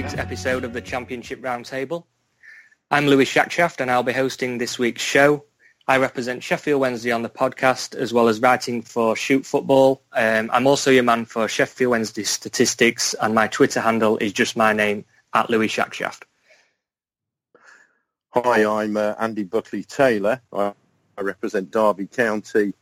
week's episode of the Championship Roundtable. I'm Louis Shackshaft and I'll be hosting this week's show. I represent Sheffield Wednesday on the podcast as well as writing for Shoot Football. Um, I'm also your man for Sheffield Wednesday statistics and my Twitter handle is just my name at Louis Shackshaft. Hi, I'm uh, Andy Buckley Taylor. I, represent Derby County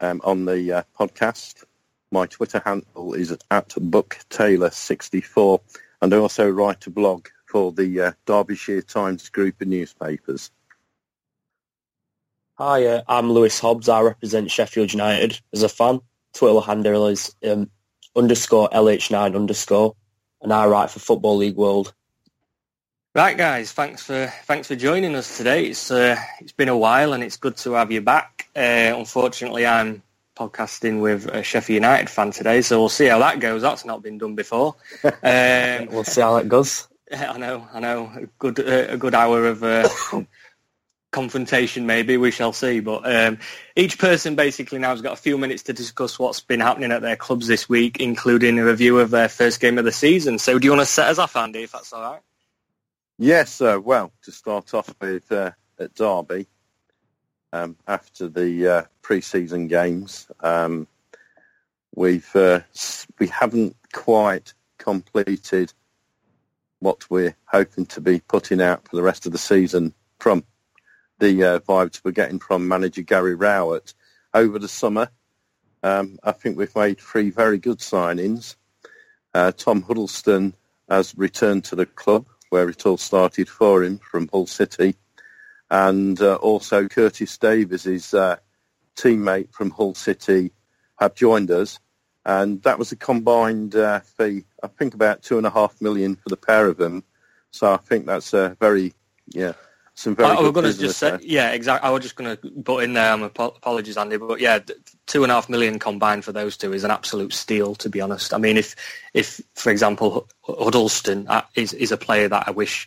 um, on the uh, podcast. My Twitter handle is at BuckTaylor64, and I also write a blog for the uh, Derbyshire Times group of newspapers. Hi, uh, I'm Lewis Hobbs. I represent Sheffield United as a fan. Twitter handle is um, underscore LH9 underscore, and I write for Football League World. Right, guys, thanks for thanks for joining us today. It's uh, it's been a while and it's good to have you back. Uh, unfortunately, I'm podcasting with a Sheffield United fan today, so we'll see how that goes. That's not been done before. Um, We'll see how that goes. I know, I know. A good, uh, a good hour of uh, confrontation, maybe we shall see. But um, each person basically now has got a few minutes to discuss what's been happening at their clubs this week, including a review of their first game of the season. So, do you want to set us off, Andy, if that's all right? Yes, uh, well, to start off with uh, at Derby, um, after the uh, pre-season games, um, we've uh, we haven't quite completed what we're hoping to be putting out for the rest of the season from the uh, vibes we're getting from manager Gary Rowett over the summer. Um, I think we've made three very good signings. Uh, Tom Huddlestone has returned to the club where it all started for him from Hull City. And uh, also Curtis Davies, his uh, teammate from Hull City, have joined us. And that was a combined uh, fee, I think about two and a half million for the pair of them. So I think that's a very, yeah, some very I, I was going to just say, there. yeah, exactly. I was just going to put in there. Apo- apologies, Andy, but yeah, th- two and a half million combined for those two is an absolute steal. To be honest, I mean, if if for example Huddlestone uh, is is a player that I wish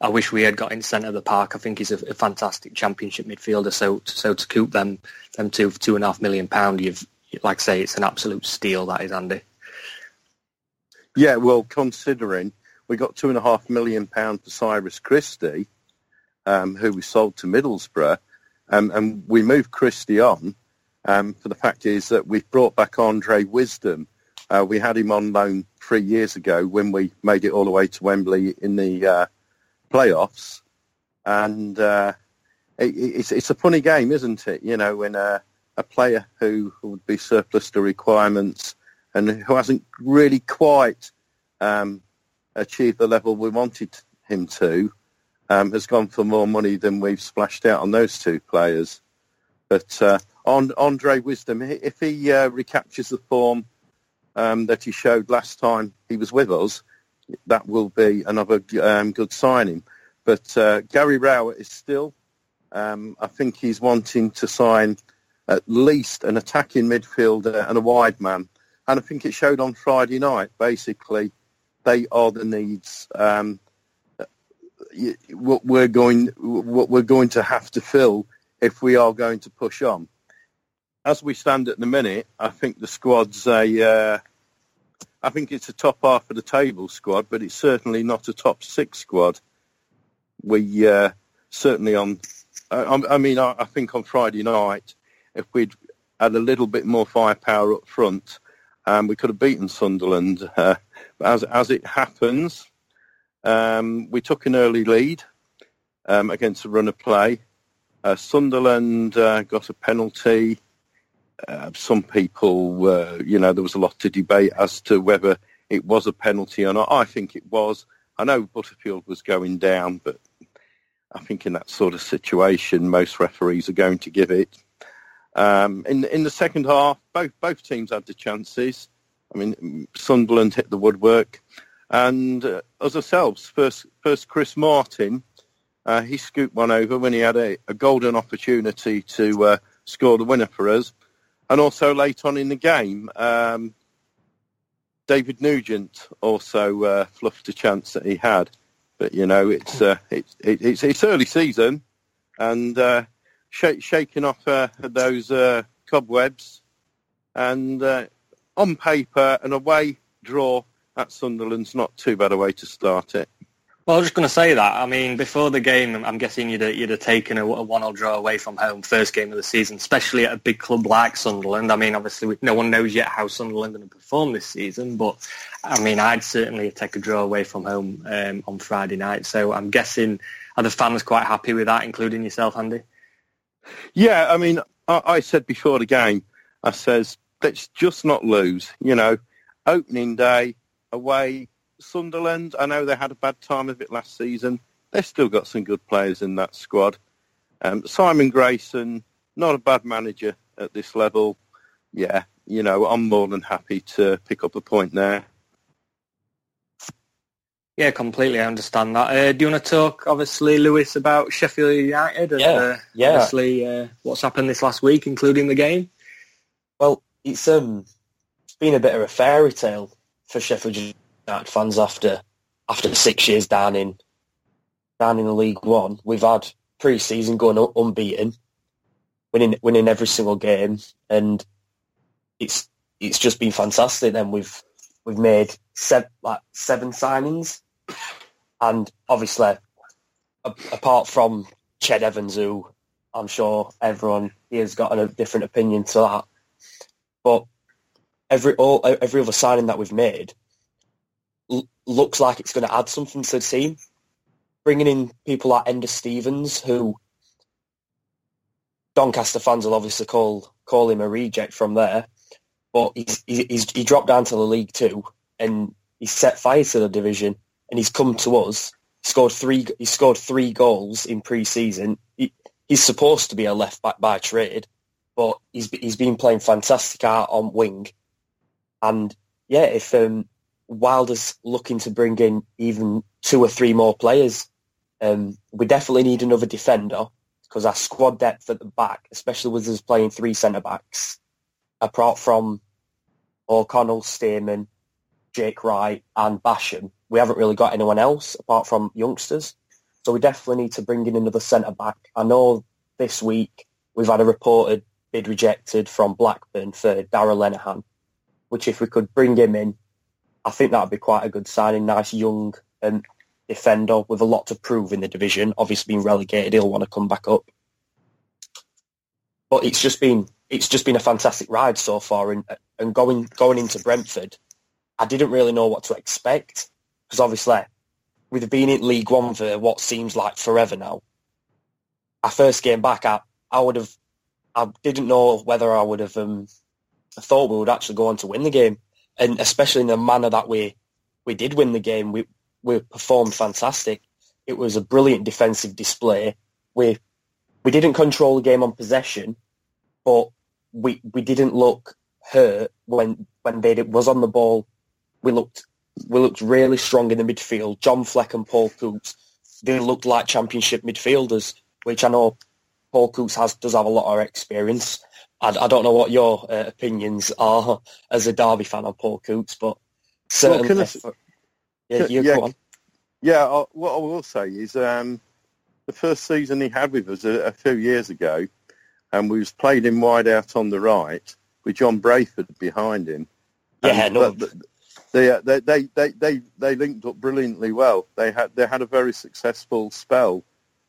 I wish we had got in centre of the park. I think he's a, a fantastic championship midfielder. So so to coop them them two for two and a half million pound, you've like I say, it's an absolute steal. That is Andy. Yeah, well, considering we got two and a half million pound for Cyrus Christie, um, who we sold to Middlesbrough, um, and we moved Christie on. Um, for the fact is that we've brought back Andre Wisdom. Uh, we had him on loan three years ago when we made it all the way to Wembley in the uh, playoffs, and uh, it, it's, it's a funny game, isn't it? You know, when a, a player who would be surplus to requirements and who hasn't really quite um, achieved the level we wanted him to, um, has gone for more money than we've splashed out on those two players. But uh, on Andre Wisdom, if he uh, recaptures the form um, that he showed last time he was with us, that will be another um, good signing. But uh, Gary Rowett is still, um, I think he's wanting to sign at least an attacking midfielder and a wide man. And I think it showed on Friday night. Basically, they are the needs um, what we're going what we're going to have to fill if we are going to push on. As we stand at the minute, I think the squad's a uh, I think it's a top half of the table squad, but it's certainly not a top six squad. We uh, certainly on. I, I mean, I, I think on Friday night, if we'd had a little bit more firepower up front, um, we could have beaten Sunderland. Uh, as as it happens, um, we took an early lead um, against a run of play. Uh, Sunderland uh, got a penalty. Uh, some people, uh, you know, there was a lot to debate as to whether it was a penalty or not. I think it was. I know Butterfield was going down, but I think in that sort of situation, most referees are going to give it. Um, in in the second half, both both teams had the chances. I mean, Sunderland hit the woodwork, and uh, as ourselves, first first Chris Martin, uh, he scooped one over when he had a, a golden opportunity to uh, score the winner for us, and also late on in the game, um, David Nugent also uh, fluffed a chance that he had. But you know, it's uh, it's it's it's early season, and uh, sh- shaking off uh, those uh, cobwebs, and uh, on paper, an away draw at Sunderland's not too bad a way to start it. Well, I was just going to say that. I mean, before the game, I'm guessing you'd have, you'd have taken a, a one-all draw away from home, first game of the season, especially at a big club like Sunderland. I mean, obviously, we, no one knows yet how Sunderland are going to perform this season, but I mean, I'd certainly take a draw away from home um, on Friday night. So I'm guessing are the fans quite happy with that, including yourself, Andy? Yeah, I mean, I, I said before the game, I says let's just not lose. You know, opening day away Sunderland. I know they had a bad time of it last season. They've still got some good players in that squad. Um, Simon Grayson, not a bad manager at this level. Yeah, you know, I'm more than happy to pick up a point there. Yeah, completely. I understand that. Uh, do you want to talk, obviously, Lewis, about Sheffield United and Yeah, uh, yeah. obviously uh, what's happened this last week, including the game? Well, it's um, it's been a bit of a fairy tale for Sheffield United fans after after six years down in down in the League One. We've had pre-season going unbeaten, winning winning every single game, and it's it's just been fantastic. Then we've we've made seven like seven signings, and obviously, a- apart from Ched Evans, who I'm sure everyone here has got a different opinion to that, but every all every other signing that we've made l- looks like it's going to add something to the team. Bringing in people like Enda Stevens, who Doncaster fans will obviously call call him a reject from there, but he's, he- he's he dropped down to the League Two and he's set fire to the division, and he's come to us. Scored three. He scored three goals in pre-season. He, he's supposed to be a left back by trade, but he's he's been playing fantastic out on wing, and yeah, if um, Wilder's looking to bring in even two or three more players, um, we definitely need another defender because our squad depth at the back, especially with us playing three centre backs, apart from O'Connell, Stearman, Jake Wright, and Basham, we haven't really got anyone else apart from youngsters. So we definitely need to bring in another centre back. I know this week we've had a reported bid rejected from Blackburn for Darragh Lenihan, which if we could bring him in, I think that would be quite a good signing. Nice young um, defender with a lot to prove in the division. Obviously being relegated, he'll want to come back up. But it's just been it's just been a fantastic ride so far, and and going going into Brentford, I didn't really know what to expect because obviously we've been in League One for what seems like forever now. Our first game back, I I would have I didn't know whether I would have um, thought we would actually go on to win the game, and especially in the manner that we we did win the game, we we performed fantastic. It was a brilliant defensive display. We we didn't control the game on possession, but we we didn't look hurt when when they did- was on the ball. We looked we looked really strong in the midfield. John Fleck and Paul Coutts, they looked like championship midfielders, which I know Paul Coutts has does have a lot of experience. I, I don't know what your uh, opinions are as a Derby fan on Paul Coutts, but certainly, I- yeah, can- yeah. Yeah, I, what I will say is um, the first season he had with us a, a few years ago, and we was played him wide out on the right with John Brayford behind him. Yeah, no. th- th- They, uh, they, they, they, they, they linked up brilliantly well. They had, they had a very successful spell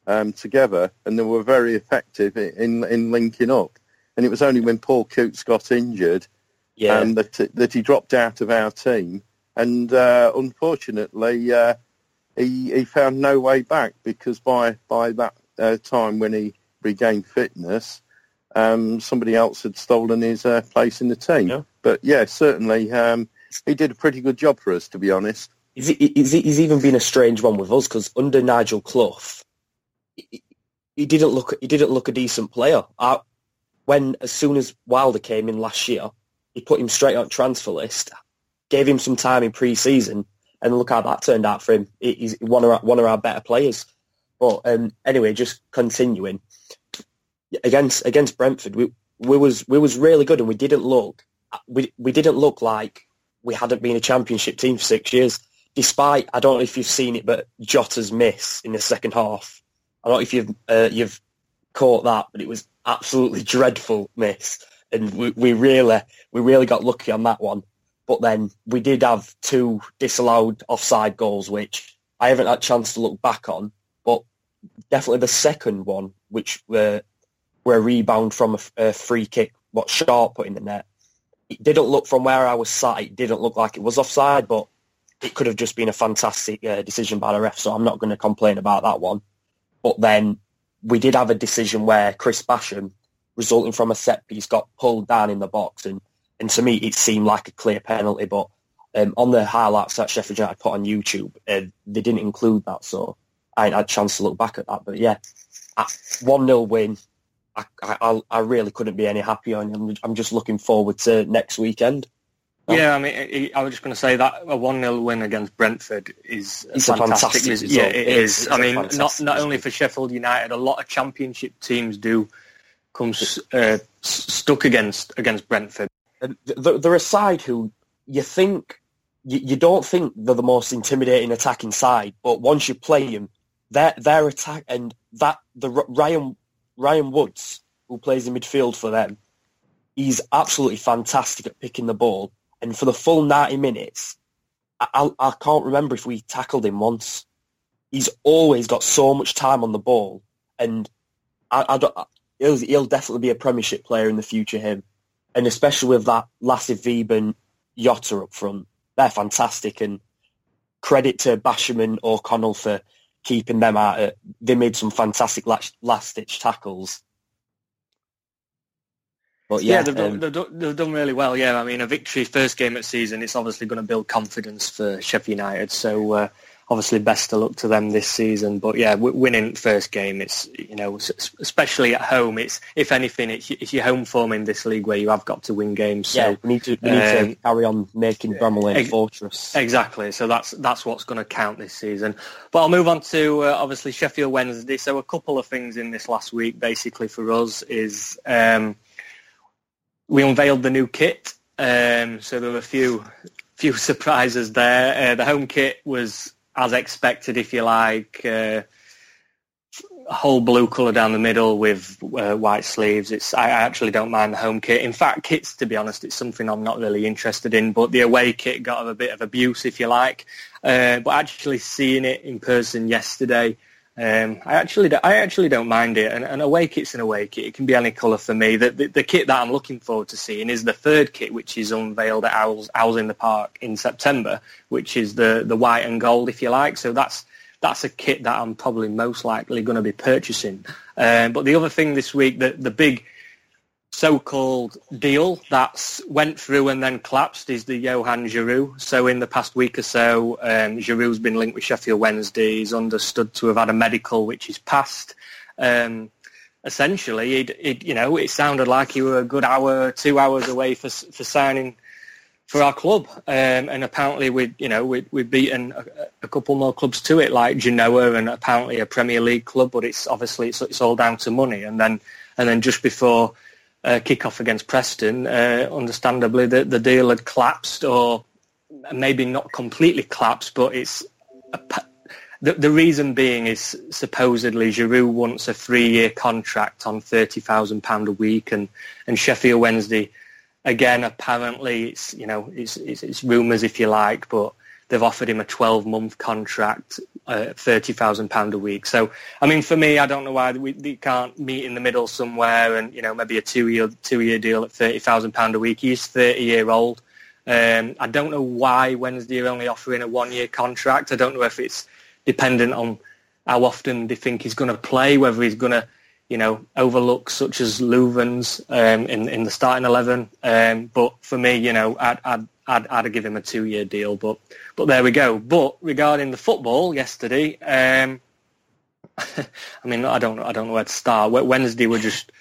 um, together, and they were very effective in, in linking up. And it was only when Paul Coutts got injured Yeah, um, that that he dropped out of our team, and uh, unfortunately, uh, he he found no way back because by by that uh, time when he regained fitness, um, somebody else had stolen his uh, place in the team. Yeah. But yeah, certainly um, he did a pretty good job for us, to be honest. he's, he's, he's even been a strange one with us because under Nigel Clough, he, he didn't look he didn't look a decent player. I, when as soon as Wilder came in last year, he put him straight on transfer list, gave him some time in pre-season, and look how that turned out for him. He's one of our, one of our better players. But um, anyway, just continuing against against Brentford, we we was we was really good, and we didn't look we we didn't look like we hadn't been a championship team for six years. Despite I don't know if you've seen it, but Jota's miss in the second half. I don't know if you've uh, you've caught that, but it was absolutely dreadful miss, and we, we really we really got lucky on that one. But then we did have two disallowed offside goals, which I haven't had a chance to look back on. But definitely the second one, which were, were a rebound from a free kick, what Sharp put in the net. It didn't look from where I was sat. It didn't look like it was offside, but it could have just been a fantastic uh, decision by the ref. So I'm not going to complain about that one. But then we did have a decision where Chris Basham, resulting from a set piece, got pulled down in the box, and and to me it seemed like a clear penalty. But um, on the highlights that Sheffield United put on YouTube, uh, they didn't include that, so I had a chance to look back at that. But yeah, one 0 win. I, I I really couldn't be any happier, and I'm just looking forward to next weekend. Yeah, I mean, I- was just going to say that a one 0 win against Brentford is a It's a fantastic. fantastic res- result. Yeah, it is. it's I mean, not not only for Sheffield United, a lot of Championship teams do come uh, stuck against against Brentford. And th- th- they're a side who you think you, you don't think they're the most intimidating attacking side, but once you play them, their their attack and that the Ryan Ryan Woods who plays in midfield for them, he's absolutely fantastic at picking the ball. And for the full ninety minutes, I, I, I can't remember if we tackled him once. He's always got so much time on the ball, and I, I don't, he'll, he'll definitely be a Premiership player in the future. Him and especially with that Lasse Viben Jota up front, they're fantastic. And credit to Basham and O'Connell for keeping them out. They made some fantastic last, last-ditch tackles. But Yeah, yeah, they've, done, um, they've, done, they've done really well. Yeah, I mean, a victory first game of season, it's obviously going to build confidence for Sheffield United. So uh, obviously, best of luck to them this season. But yeah, w- winning first game, it's you know, especially at home, it's if anything, it's, it's your home form in this league where you have got to win games. So yeah, we need to we need um, to carry on making Bramall a ex- fortress. Exactly. So that's that's what's going to count this season. But I'll move on to uh, obviously Sheffield Wednesday. So a couple of things in this last week, basically for us, is um, we unveiled the new kit. Um, so there were a few few surprises there. Uh, the home kit was as expected, if you like. Uh, a whole blue colour down the middle with uh, white sleeves. It's I, I actually don't mind the home kit. In fact, kits, to be honest, it's something I'm not really interested in. But the away kit got a bit of abuse, if you like. Uh, but actually seeing it in person yesterday, um, I actually I actually don't mind it. And an away kit's an away kit. It can be any colour for me. The, the, the kit that I'm looking forward to seeing is the third kit, which is unveiled at Owls, Owls in the Park in September, which is the the white and gold, if you like. So that's that's a kit that I'm probably most likely going to be purchasing. Um, but the other thing this week, the, the big so-called deal that's went through and then collapsed is the Johan Giroud. So in the past week or so, um, Giroud's been linked with Sheffield Wednesday. He's understood to have had a medical which is passed. Um, essentially, it, it, you know, it sounded like he were a good hour, two hours away for, for signing for our club. Um, and apparently we you know, we, we've beaten a, a couple more clubs to it, like Genoa and apparently a Premier League club, but it's obviously it's, it's all down to money. And then, and then just before uh, kick-off against Preston, uh, understandably the, the deal had collapsed or maybe not completely collapsed, but it's a, the, the reason being is supposedly Giroud wants a three-year contract on £30,000 a week and, and Sheffield Wednesday again, apparently, it's you know, it's it's, it's rumours if you like, but they've offered him a 12-month contract, uh, thirty thousand pound a week. So, I mean, for me, I don't know why we, we can't meet in the middle somewhere, and you know, maybe a two-year two-year deal at thirty thousand pound a week. He's thirty-year-old. Um, I don't know why Wednesday are only offering a one-year contract. I don't know if it's dependent on how often they think he's going to play, whether he's going to you know, overlooks such as Leuven's um, in in the starting eleven. Um, but for me, you know, I'd I'd I'd, I'd give him a two year deal. But but there we go. But regarding the football yesterday, um, I mean, I don't I don't know where to start. Wednesday were just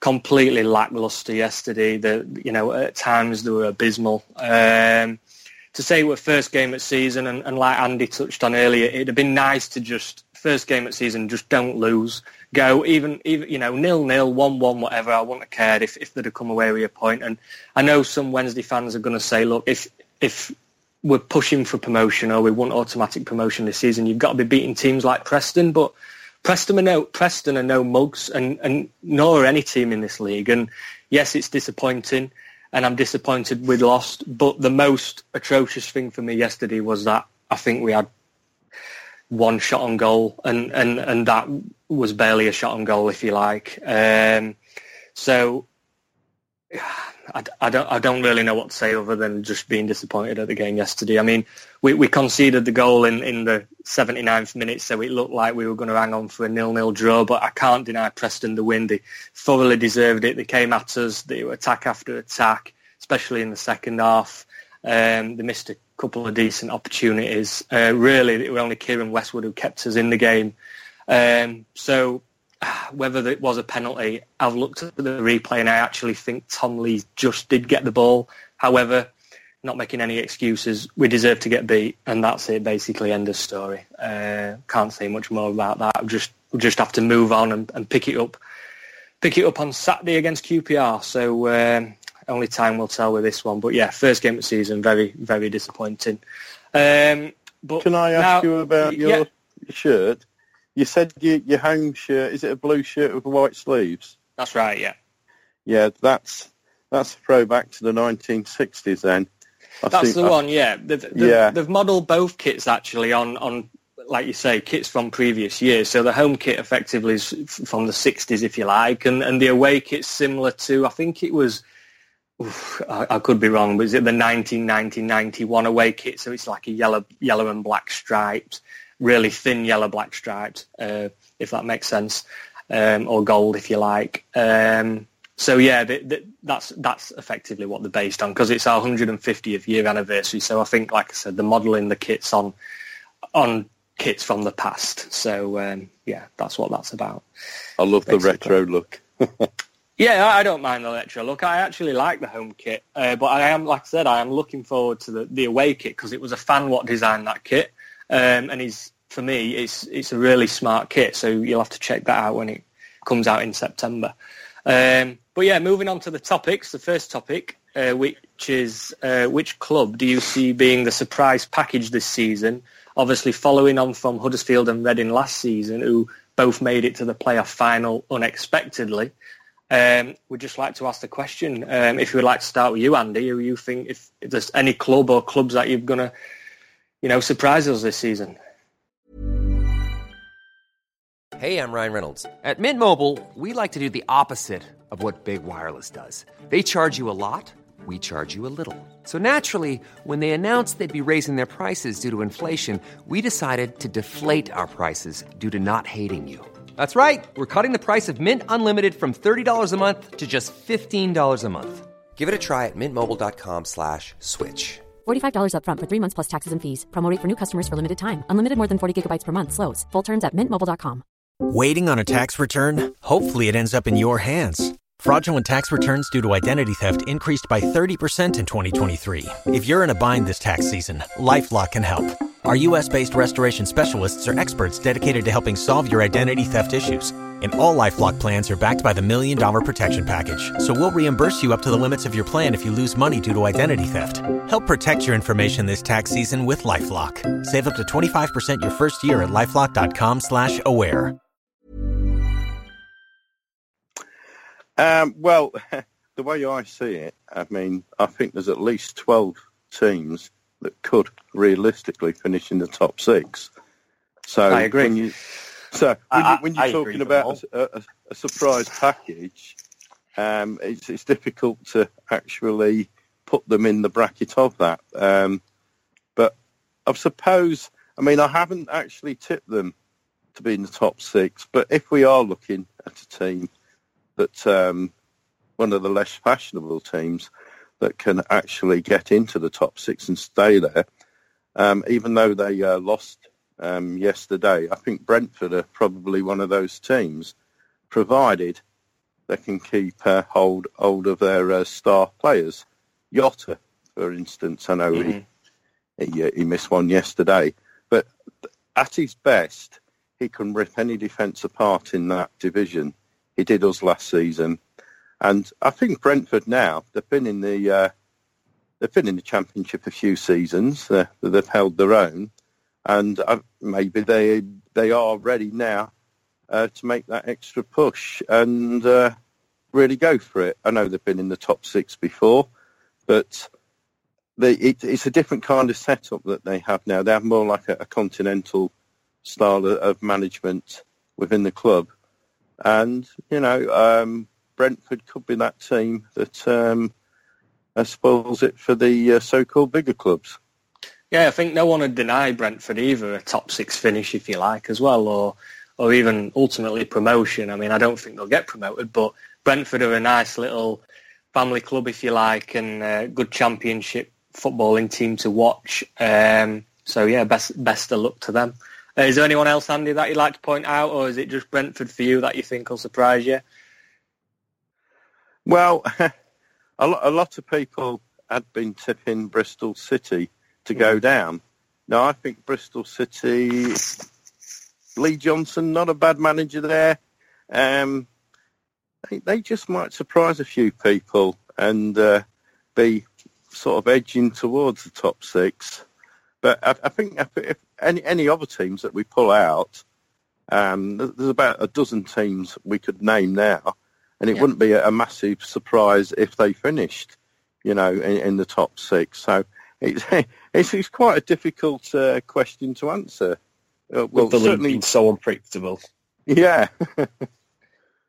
completely lackluster yesterday. The you know at times they were abysmal. Um, to say we're first game at season, and, and like Andy touched on earlier, it'd have been nice to just first game at season, just don't lose. Go even even you know nil nil, one one, whatever. I wouldn't have cared if if they'd have come away with a point. And I know some Wednesday fans are going to say, look, if if we're pushing for promotion or we want automatic promotion this season, you've got to be beating teams like Preston, but Preston are no Preston are no mugs, and, and nor any team in this league. And yes, it's disappointing and I'm disappointed we lost. But the most atrocious thing for me yesterday was that I think we had one shot on goal, and and and that was barely a shot on goal, if you like. Um, so I, I, don't I don't really know what to say other than just being disappointed at the game yesterday. I mean, we, we conceded the goal in, in the 79th minute, so it looked like we were going to hang on for a nil-nil draw. But I can't deny Preston the win. They thoroughly deserved it. They came at us. They were attack after attack, especially in the second half. Um, they missed a couple of decent opportunities. Uh, really, it was only Keiren Westwood who kept us in the game. Um, so whether it was a penalty, I've looked at the replay and I actually think Tom Lee just did get the ball. However, not making any excuses, we deserve to get beat, and that's it. Basically, end of story. Uh, can't say much more about that. We just we just have to move on and, and, pick it up, pick it up on Saturday against QPR. So um, only time will tell with this one. But yeah, first game of the season, very very disappointing. Um, but can I ask now, you about your yeah. shirt? You said your, your home shirt, is it a blue shirt with white sleeves? That's right, yeah. Yeah, that's that's a throwback to the 1960s then. I that's the I, one, yeah. They've, they've, yeah. They've modelled both kits actually on, on, like you say, kits from previous years. So the home kit effectively is from the 60s, if you like, and, and the away kit's similar to, I think it was, oof, I, I, could be wrong, but is it the 1990-91 away kit? So it's like a yellow, yellow and black stripes really thin yellow black striped, uh, if that makes sense, um, or gold if you like. Um, so yeah, the, the, that's that's effectively what they're based on because it's our 150th year anniversary. So I think, like I said, the modelling the kits on on kits from the past. So um, yeah, that's what that's about. I love basically. the retro look. yeah, I don't mind the retro look. I actually like the home kit, uh, but I am, like I said, I am looking forward to the, the away kit because it was a fan what designed that kit. Um, and he's for me, it's it's a really smart kit. So you'll have to check that out when it comes out in September. Um, but yeah, moving on to the topics. The first topic, uh, which is uh, which club do you see being the surprise package this season? Obviously, following on from Huddersfield and Reading last season, who both made it to the playoff final unexpectedly. Um, we'd just like to ask the question. Um, if you would like to start with you, Andy, who you think if, if there's any club or clubs that you're to, you know, surprise us this season? Hey, I'm Ryan Reynolds. At Mint Mobile, we like to do the opposite of what Big Wireless does. They charge you a lot, we charge you a little. So naturally, when they announced they'd be raising their prices due to inflation, we decided to deflate our prices due to not hating you. That's right. We're cutting the price of Mint Unlimited from $30 a month to just $15 a month. Give it a try at mintmobile.com slash switch. $45 upfront for three months plus taxes and fees. Promo for new customers for limited time. Unlimited more than 40 gigabytes per month. Slows. Full terms at mintmobile.com. Waiting on a tax return? Hopefully it ends up in your hands. Fraudulent tax returns due to identity theft increased by 30% in 2023. If you're in a bind this tax season, LifeLock can help. Our U.S.-based restoration specialists are experts dedicated to helping solve your identity theft issues. And all LifeLock plans are backed by the Million Dollar Protection Package. So we'll reimburse you up to the limits of your plan if you lose money due to identity theft. Help protect your information this tax season with LifeLock. Save up to 25% your first year at LifeLock.com slash aware. Um, well, the way I see it, I mean, I think there's at least 12 teams that could realistically finish in the top six. So I agree. When you, so when, I, you, when you're I talking about a, a, a, surprise package, um, it's, it's difficult to actually put them in the bracket of that. Um, but I suppose, I mean, I haven't actually tipped them to be in the top six. But if we are looking at a team that um, one of the less fashionable teams that can actually get into the top six and stay there, um, even though they uh, lost um, yesterday, I think Brentford are probably one of those teams, provided they can keep uh, hold hold of their uh, star players. Jota, for instance, I know he, he uh, he missed one yesterday, but at his best, he can rip any defence apart in that division. He did us last season, and I think Brentford now they've been in the uh, they've been in the Championship a few seasons. Uh, they've held their own, and maybe they they are ready now uh, to make that extra push and uh, really go for it. I know they've been in the top six before, but they, it, it's a different kind of setup that they have now. They have more like a, a continental style of, of management within the club, and you know um, Brentford could be that team that um, uh, spoils it for the uh, so-called bigger clubs. Yeah, I think no one would deny Brentford either a top six finish, if you like, as well, or or even ultimately promotion. I mean, I don't think they'll get promoted, but Brentford are a nice little family club, if you like, and a good championship footballing team to watch. Um, so yeah, best best of luck to them. Uh, is there anyone else, Andy, that you'd like to point out, or is it just Brentford for you that you think will surprise you? Well, a lot, a lot of people had been tipping Bristol City to go down. Now, I think Bristol City, Lee Johnson, not a bad manager there. Um, they, they just might surprise a few people and uh, be sort of edging towards the top six. But I, I think if, if any, any other teams that we pull out, um, there's there's about a dozen teams we could name now, and it Yeah. wouldn't be a, a massive surprise if they finished, you know, in, in the top six. So it's it's, it's quite a difficult uh, question to answer. Uh, well, With the certainly, being so unpredictable. yeah,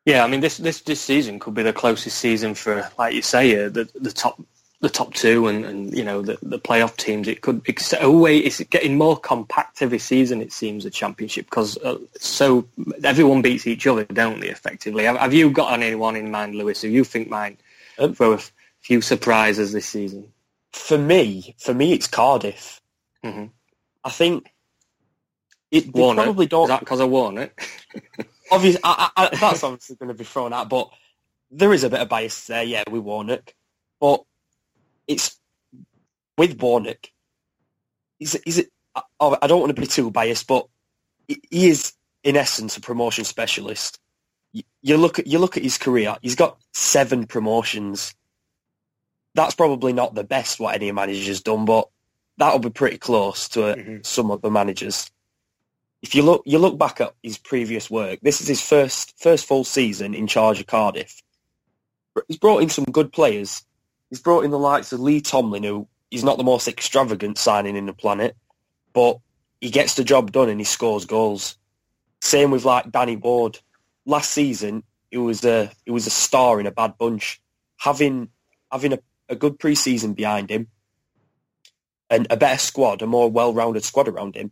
Yeah, I mean this this this season could be the closest season for, like you say, uh, the the top the top two and, and you know the the playoff teams. It could it's a it's getting more compact every season. It seems the championship because uh, so everyone beats each other, don't they? Effectively, have, have you got anyone in mind, Lewis? Who you think might Um, throw a f- few surprises this season? For me, for me, it's Cardiff. hmm I think it they probably is don't. that because I won it? Obviously, I, I, that's obviously going to be thrown out, but there is a bit of bias there. Yeah, with Warnock, but it's with Warnock. Is? Is it? I, don't want to be too biased, but he is in essence a promotion specialist. You, look at you look at his career. He's got seven promotions. That's probably not the best what any manager's done, but that'll be pretty close to Mhm. some of the managers if you look you look back at his previous work, this is his first first full season in charge of Cardiff. He's brought in some good players. He's brought in the likes of Lee Tomlin, who is not the most extravagant signing in the planet, but he gets the job done and he scores goals. Same with like Danny Ward. Last season, it was a he was a star in a bad bunch. Having having a, a good pre-season behind him and a better squad, a more well-rounded squad around him,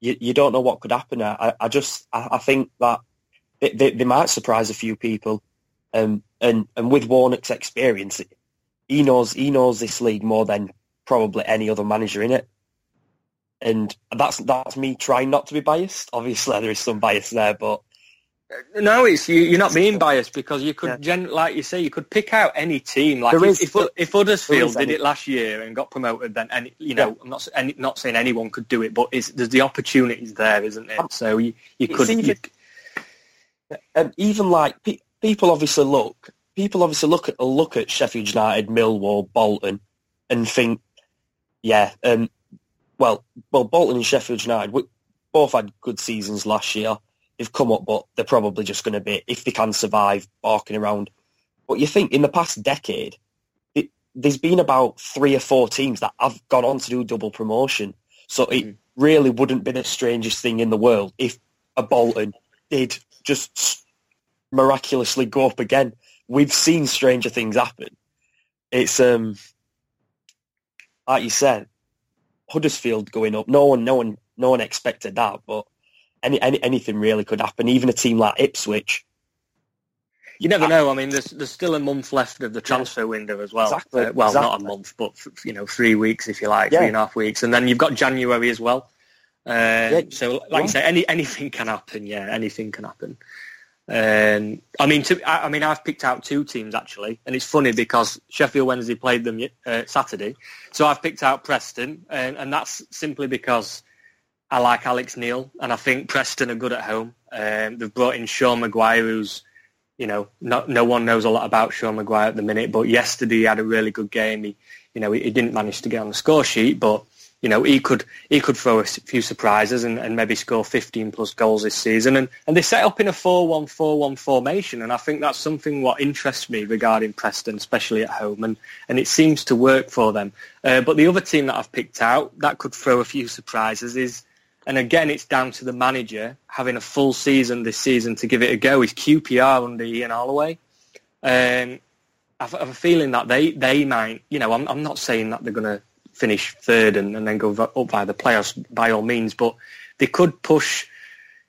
you, you don't know what could happen. I, I just I, I think that they, they, they might surprise a few people. Um, and and with Warnock's experience, he knows he knows this league more than probably any other manager in it. And that's that's me trying not to be biased. Obviously, there is some bias there, but No, it's you, you're not being biased because you could, Yeah. gen, like you say, you could pick out any team. Like There if, is- if, if Huddersfield did it last year and got promoted, then any, you know, I'm not any, not saying anyone could do it, but it's, there's the opportunities there, isn't it? Um, So you, you could. even- you- and even like pe- people obviously look, people obviously look at look at Sheffield United, Millwall, Bolton, and think, yeah, um, well, well, Bolton and Sheffield United we, both had good seasons last year. They've come up, but they're probably just going to be, if they can survive, barking around. But you think in the past decade, it, there's been about three or four teams that have gone on to do double promotion. So it Mhm. really wouldn't be the strangest thing in the world if a Bolton did just miraculously go up again. We've seen stranger things happen. It's um, like you said, Huddersfield going up. No one, no one, no one expected that. But any, any anything really could happen. Even a team like Ipswich, You never know. I mean, there's there's still a month left of the transfer window as well. Exactly, Uh, well, not a month, but you know, three weeks if you like, Yeah. three and a half weeks, and then you've got January as well. Uh, so, like yeah. you say, any anything can happen. Yeah, anything can happen. Um, I mean, to, I, mean, I've picked out two teams actually, and it's funny because Sheffield Wednesday played them uh, Saturday, so I've picked out Preston, and, and that's simply because I like Alex Neil, and I think Preston are good at home. Um, they've brought in Sean Maguire, who's you know, no, no one knows a lot about Sean Maguire at the minute, but yesterday he had a really good game. He, you know, he, he didn't manage to get on the score sheet, but you know, he could he could throw a few surprises and, and maybe score 15 plus goals this season. And, and they set up in a 4-1-4-1 formation, and I think that's something what interests me regarding Preston, especially at home, and, and it seems to work for them. Uh, but the other team that I've picked out that could throw a few surprises is and again, it's down to the manager having a full season this season to give it a go. Is QPR under Ian Holloway? Um, I've, I've a feeling that they, they might, you know, I'm, I'm not saying that they're going to finish third and, and then go up via the playoffs by all means, but they could push,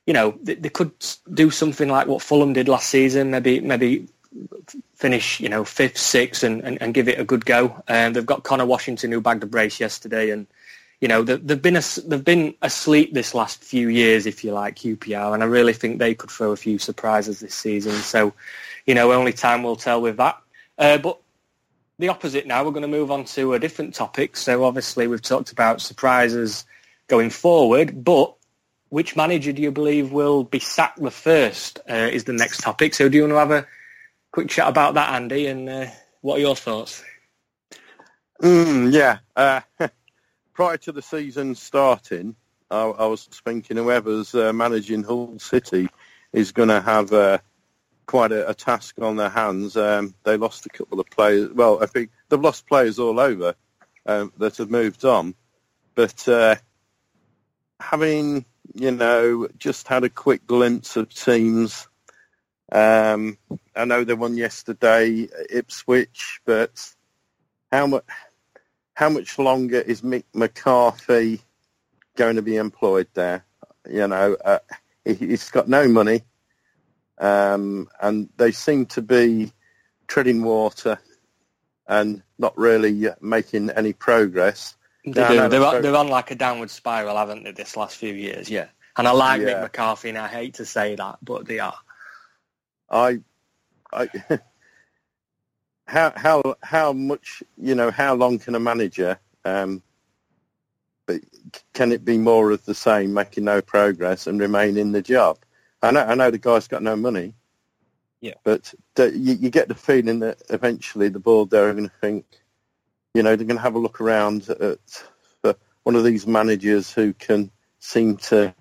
you know, they, they could do something like what Fulham did last season, maybe maybe finish, you know, fifth, sixth and, and, and give it a good go. Um, they've got Conor Washington who bagged a brace yesterday and you know, they- they've been as, they've been asleep this last few years, if you like, QPR, and I really think they could throw a few surprises this season. So, you know, only time will tell with that. Uh, but the opposite now, we're going to move on to a different topic. So obviously we've talked about surprises going forward, but which manager do you believe will be sacked the first uh, is the next topic. So do you want to have a quick chat about that, Andy, and uh, what are your thoughts? Mm, yeah. Uh, prior to the season starting, I, I was thinking whoever's uh, managing Hull City is going to have uh, quite a, a task on their hands. Um, they lost a couple of players. Well, I think they've lost players all over um, that have moved on. But uh, having, you know, just had a quick glimpse of teams. Um, I know they won yesterday, Ipswich, but how much how much longer is Mick McCarthy going to be employed there? You know, uh, he, he's got no money, um, and they seem to be treading water and not really uh, making any progress. They do. No, they're, they're on like a downward spiral, haven't they, this last few years? Yeah. And I like Yeah. Mick McCarthy, and I hate to say that, but they are. I, I, how how how much you know? How long can a manager? Um, but can it be more of the same, making no progress and remain in the job? I know I know the guy's got no money. Yeah. But the, you, you get the feeling that eventually the board they're going to think, you know, they're going to have a look around at for one of these managers who can seem to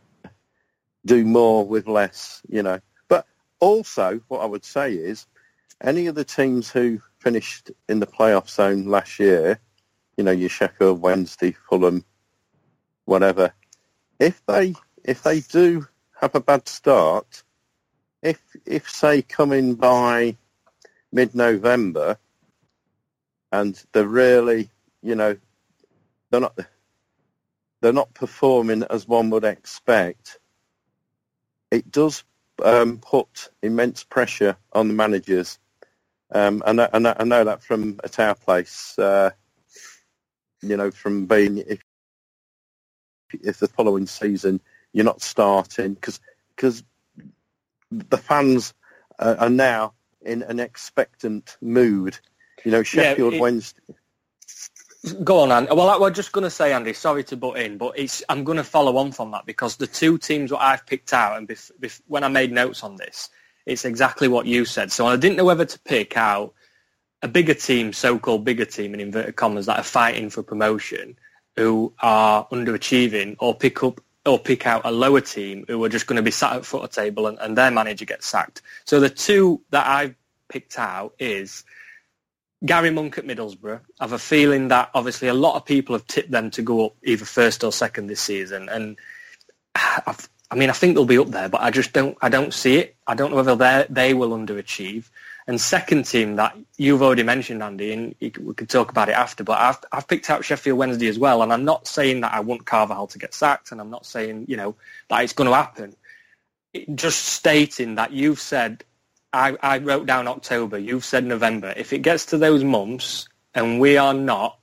do more with less, you know. But also, what I would say is, any of the teams who finished in the playoff zone last year, you know, your Sheffield Wednesday, Fulham, whatever, if they if they do have a bad start, if if say coming by mid November, and they're really, you know, they're not they're not performing as one would expect, it does um, put immense pressure on the managers. Um, and, I, and I I know that from at our place, uh, you know, from being if if the following season you're not starting because because the fans uh, are now in an expectant mood. You know, Sheffield it- Wednesday. Go on, Andy. Well, I was just going to say, Andy, sorry to butt in, but it's I'm going to follow on from that because the two teams that I've picked out, and bef- bef- when I made notes on this, it's exactly what you said. So I didn't know whether to pick out a bigger team, so-called bigger team in inverted commas, that are fighting for promotion, who are underachieving, or pick up or pick out a lower team who are just going to be sat at foot of table and, and their manager gets sacked. So the two that I've picked out is Gary Monk at Middlesbrough. I have a feeling that obviously a lot of people have tipped them to go up either first or second this season, and I've, I mean I think they'll be up there, but I just don't I don't see it. I don't know whether they they will underachieve. And second team that you've already mentioned, Andy, and we could talk about it after, but I've, I've picked out Sheffield Wednesday as well, and I'm not saying that I want Carvalhal to get sacked, and I'm not saying, you know, that it's going to happen. just stating that you've said, I, I wrote down October, you've said November. If it gets to those months and we are not,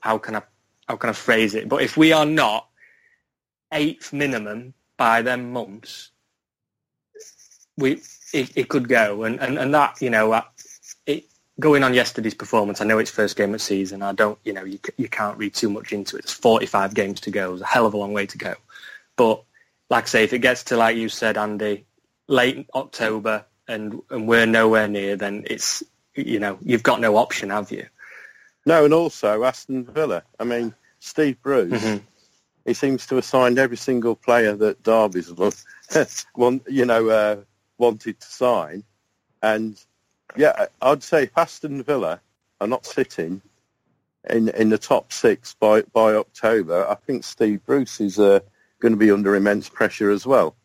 how can I, how can I phrase it? But if we are not eighth minimum by them months, we it, it could go, and, and, and that you know, uh, it, going on yesterday's performance, I know it's first game of season. I don't, you know, you you can't read too much into it. It's 45 games to go. It's a hell of a long way to go. But like I say, if it gets to like you said, Andy, late October, and and we're nowhere near, then it's you know you've got no option, have you? No, and also Aston Villa. I mean, Steve Bruce. Mhm. He seems to have signed every single player that Derby's want, you know, uh, wanted to sign. And yeah, I'd say if Aston Villa are not sitting in in the top six by by October, I think Steve Bruce is uh, going to be under immense pressure as well.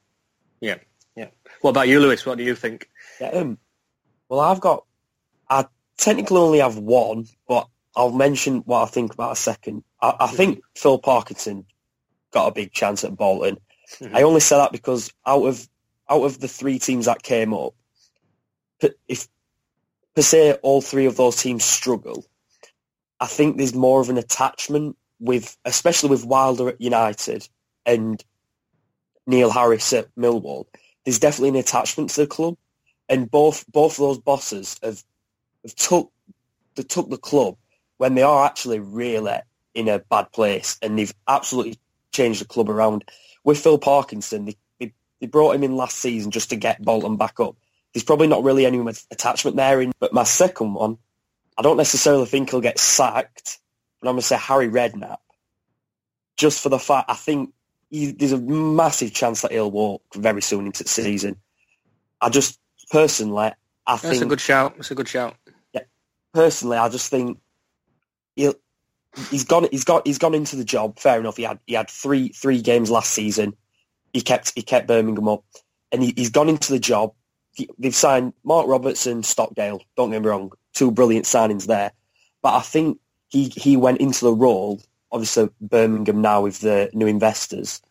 Yeah, yeah. What about you, Lewis? What do you think? Yeah, um, well, I've got, I technically only have one, but I'll mention what I think about a second. I, I think Phil Parkinson got a big chance at Bolton. Mhm. I only say that because out of out of the three teams that came up, if per se all three of those teams struggle, I think there's more of an attachment with, especially with Wilder at United and Neil Harris at Millwall. There's definitely an attachment to the club, and both both of those bosses have have took they took the club when they are actually really in a bad place, and they've absolutely changed the club around. With Phil Parkinson, they, they, brought him in last season just to get Bolton back up. There's probably not really any attachment there. In, but my second one, I don't necessarily think he'll get sacked, but I'm going to say Harry Redknapp. Just for the fact, I think he, there's a massive chance that he'll walk very soon into the season. I just, personally, I That's think That's a good shout. That's a good shout. Yeah, personally, I just think he'll, he's gone. He's got. He's gone into the job. Fair enough. He had. He had three three games last season. He kept. He kept Birmingham up, and he, he's gone into the job. He- They've signed Mark Robertson, Stockdale. Don't get me wrong, two brilliant signings there. But I think he he went into the role. Obviously, Birmingham now with the new investors.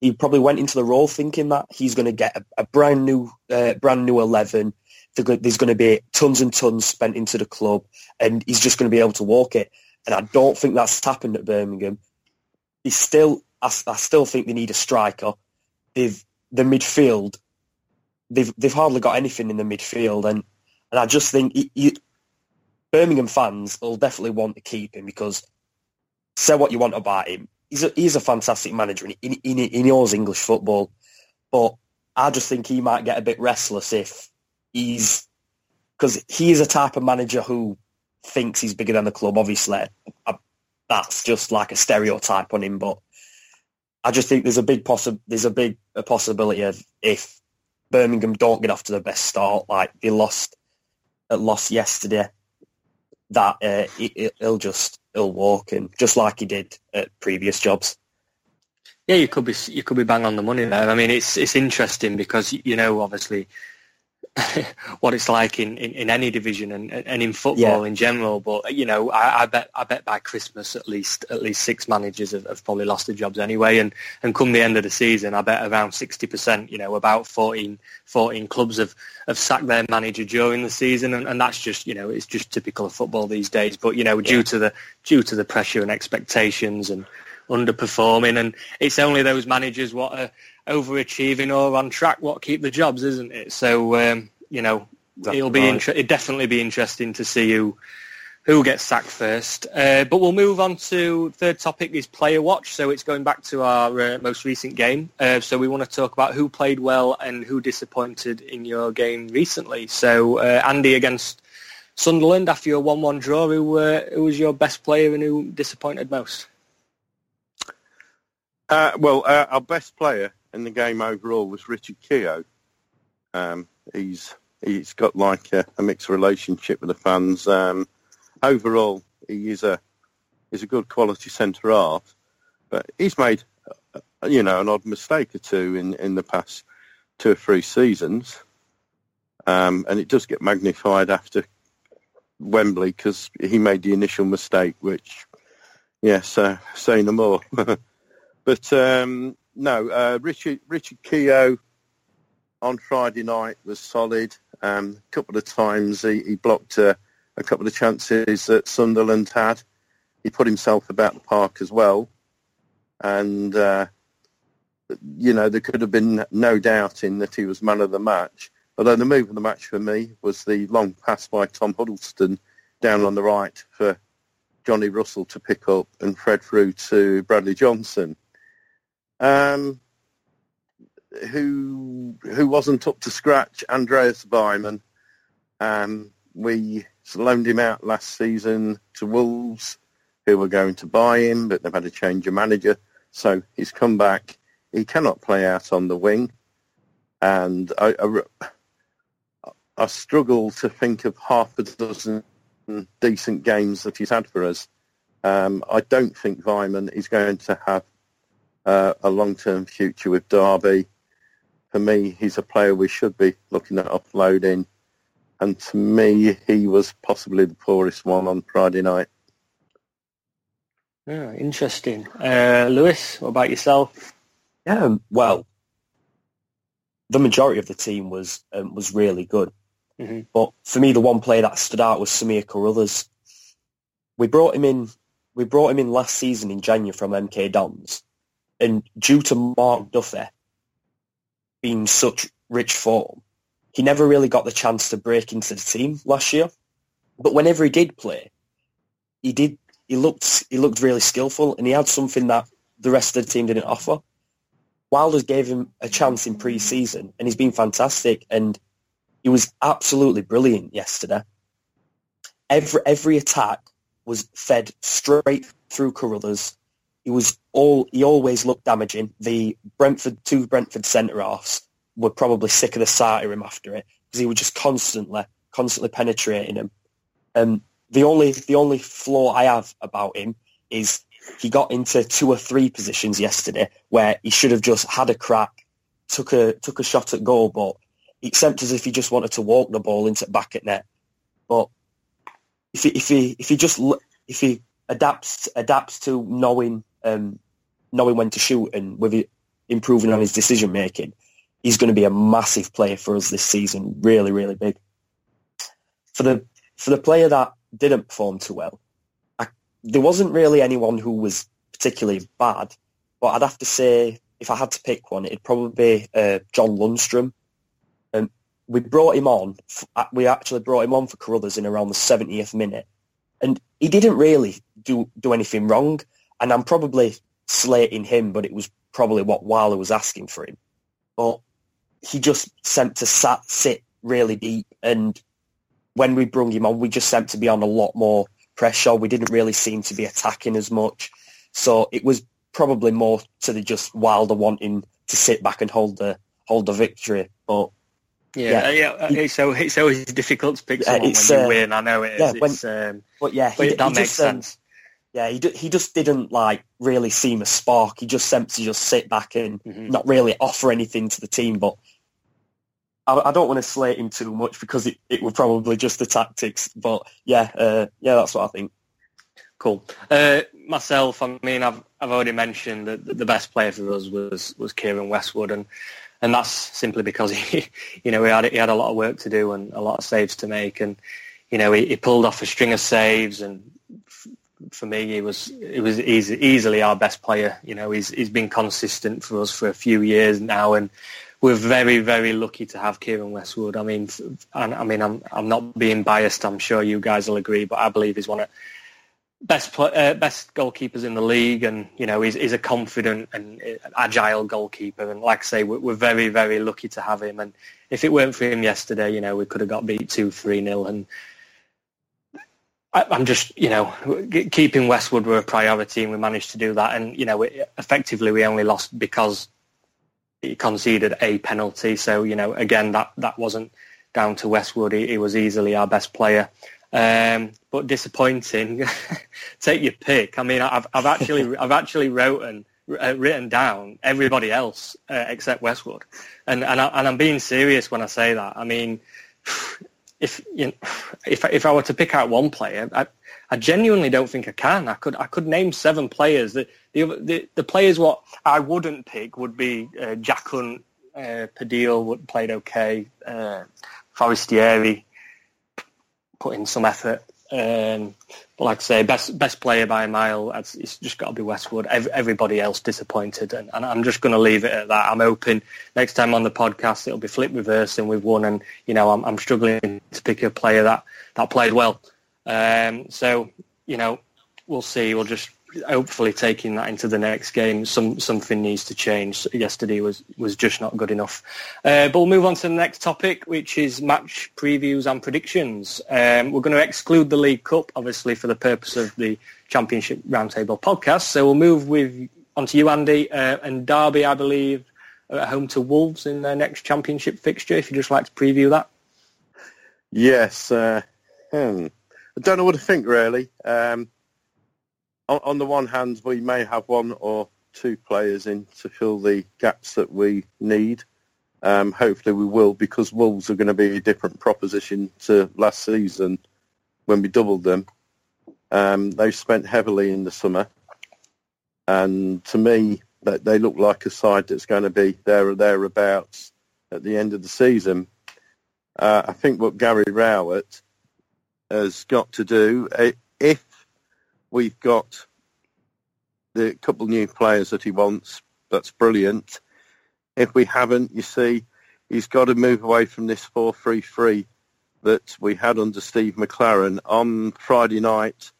He probably went into the role thinking that he's going to get a, a brand new, uh, brand new eleven there's going to be tons and tons spent into the club and he's just going to be able to walk it. And I don't think that's happened at Birmingham. He's still, I still think they need a striker. They've, the midfield, they've, they've hardly got anything in the midfield. And, and I just think Birmingham fans will definitely want to keep him because say what you want about him. He's a, he's a fantastic manager and he, he knows English football. But I just think he might get a bit restless if he's because he is a type of manager who thinks he's bigger than the club. Obviously, I, that's just like a stereotype on him. But I just think there's a big possi- there's a big a possibility of if Birmingham don't get off to the best start, like they lost uh, lost yesterday, that uh, he, he'll just he'll walk and just like he did at previous jobs. Yeah, you could be you could be bang on the money there. I mean, it's it's interesting because you know obviously what it's like in, in, in any division and, and in football Yeah. in general. But you know, I, I bet I bet by Christmas at least at least six managers have, have probably lost their jobs anyway. And and come the end of the season, I bet around sixty percent, you know, about 14, 14 clubs have, have sacked their manager during the season, and, and that's just you know it's just typical of football these days. But you know, due to the due to the pressure and expectations and underperforming, and it's only those managers what are overachieving or on track what keep the jobs, isn't it? So um, you know, Exactly it'll be right. inter- it'd definitely be interesting to see who who gets sacked first. Uh, but we'll move on to third topic is player watch. So it's going back to our uh, most recent game. Uh, so we want to talk about who played well and who disappointed in your game recently. So uh, Andy against Sunderland after your one-one draw. Who uh, who was your best player and who disappointed most? Uh, well, uh, our best player in the game overall was Richard Keogh. Um, he's he's got like a, a mixed relationship with the fans. Um, overall, he is a he's a good quality centre half, but he's made uh, you know an odd mistake or two in, in the past two or three seasons, um, and it does get magnified after Wembley because he made the initial mistake, which yes, uh, say no more. But um, no, uh, Richard Richard Keogh on Friday night was solid. Um, a couple of times he, he blocked a couple of chances that Sunderland had. He put himself about the park as well. And, uh, you know, there could have been no doubt in that he was man of the match. Although the move of the match for me was the long pass by Tom Huddlestone down on the right for Johnny Russell to pick up and Fred through to Bradley Johnson. Um, who who wasn't up to scratch, Andreas Weimann. Um, we loaned him out last season to Wolves, who were going to buy him, but they've had a change of manager. So he's come back. He cannot play out on the wing. And I, I, I struggle to think of half a dozen decent games that he's had for us. Um, I don't think Weimann is going to have uh, a long-term future with Derby. For me, he's a player we should be looking at offloading. And to me, he was possibly the poorest one on Friday night. Yeah, interesting. Uh, Lewis, what about yourself? Yeah, um, well, the majority of the team was um, was really good. Mm-hmm. But for me, the one player that stood out was Samir Carruthers. We brought him in. We brought him in last season in January from MK Dons, and due to Mark Duffy being such rich form, he never really got the chance to break into the team last year. But whenever he did play, he did. He looked. He looked really skillful, and he had something that the rest of the team didn't offer. Wilders gave him a chance in pre-season, and he's been fantastic. And he was absolutely brilliant yesterday. Every every attack was fed straight through Carruthers. He was all he always looked damaging. The Brentford two Brentford centre halves were probably sick of the sight of him after it because he was just constantly constantly penetrating him. Um, the only the only flaw I have about him is he got into two or three positions yesterday where he should have just had a crack, took a took a shot at goal, but it seemed as if he just wanted to walk the ball into back at net. But if he if he if he just if he adapts adapts to knowing um, knowing when to shoot and with it improving on his decision making, he's going to be a massive player for us this season. Really, really big. For the for the player that didn't perform too well, I, there wasn't really anyone who was particularly bad. But I'd have to say, if I had to pick one, it'd probably be uh, John Lundstram. Um, we brought him on. uh, We actually brought him on for Carruthers in around the 70th minute, and he didn't really do do anything wrong. And I'm probably slating him, but it was probably what Wilder was asking for him. But he just sent to sat, sit really deep, and when we brung him on, we just sent to be on a lot more pressure. We didn't really seem to be attacking as much, so it was probably more to the just Wilder wanting to sit back and hold the hold the victory. But Yeah, Yeah. yeah. It's, always, it's always difficult to pick someone when you uh, win. I know it is. yeah, when- it's, um, but yeah, he, that makes just, um, sense. Yeah, he d- he just didn't like really seem a spark. He just seemed to just sit back and Mhm. not really offer anything to the team. But I, I don't want to slate him too much because it, it were probably just the tactics. But yeah, uh, yeah, that's what I think. Cool. Uh, myself, I mean, I've I've already mentioned that the best player for us was was Keiren Westwood, and and that's simply because he, you know, he had he had a lot of work to do and a lot of saves to make, and you know, he, he pulled off a string of saves, and for me, he was he was easy, easily our best player. You know, he's he's been consistent for us for a few years now, and we're very very lucky to have Keiren Westwood. I mean, and I mean, I'm I'm not being biased. I'm sure you guys will agree, but I believe he's one of best uh, best goalkeepers in the league, and you know he's, he's a confident and uh, agile goalkeeper. And like I say, we're, we're very very lucky to have him. And if it weren't for him yesterday, you know we could have got beat two three nil. And I, I'm just you know keeping Westwood were a priority, and we managed to do that. And you know it, effectively we only lost because he conceded a penalty. So you know again that that wasn't down to Westwood. He, he was easily our best player. Um, but disappointing. Take your pick. I mean, I've, I've actually, I've actually written, uh, written down everybody else uh, except Westwood, and and, I, and I'm being serious when I say that. I mean, if you know, if if I were to pick out one player, I, I genuinely don't think I can. I could I could name seven players. The the the, the players what I wouldn't pick would be uh, Jack Hunt, Uh, Pudil played okay. Uh, Forestieri put in some effort. Um, like I say, best best player by a mile. It's, just got to be Westwood. Ev everybody else disappointed, and, and I'm just going to leave it at that. I'm hoping next time on the podcast it'll be flip reverse and we've won. And you know, I'm, I'm struggling to pick a player that that played well. Um, so you know, we'll see. We'll just hopefully taking that into the next game. Some something needs to change. Yesterday was was just not good enough. Uh, but we'll move on to the next topic, which is match previews and predictions. Um, we're going to exclude the League Cup, obviously, for the purpose of the Championship Roundtable podcast. So we'll move with onto you, Andy, uh, and Derby, I believe, at home to Wolves in their next Championship fixture. If you'd just like to preview that. Yes. Uh, hmm. I don't know what to think really. Um, on, on, the one hand, we may have one or two players in to fill the gaps that we need. Um, hopefully we will because Wolves are going to be a different proposition to last season when we doubled them. Um, they've spent heavily in the summer. And to me, that they look like a side that's going to be there or thereabouts at the end of the season. Uh, I think what Gary Rowett has got to do, if we've got the couple new players that he wants, that's brilliant. If we haven't, you see, he's got to move away from this 4-3-3 that we had under Steve McClaren on Friday night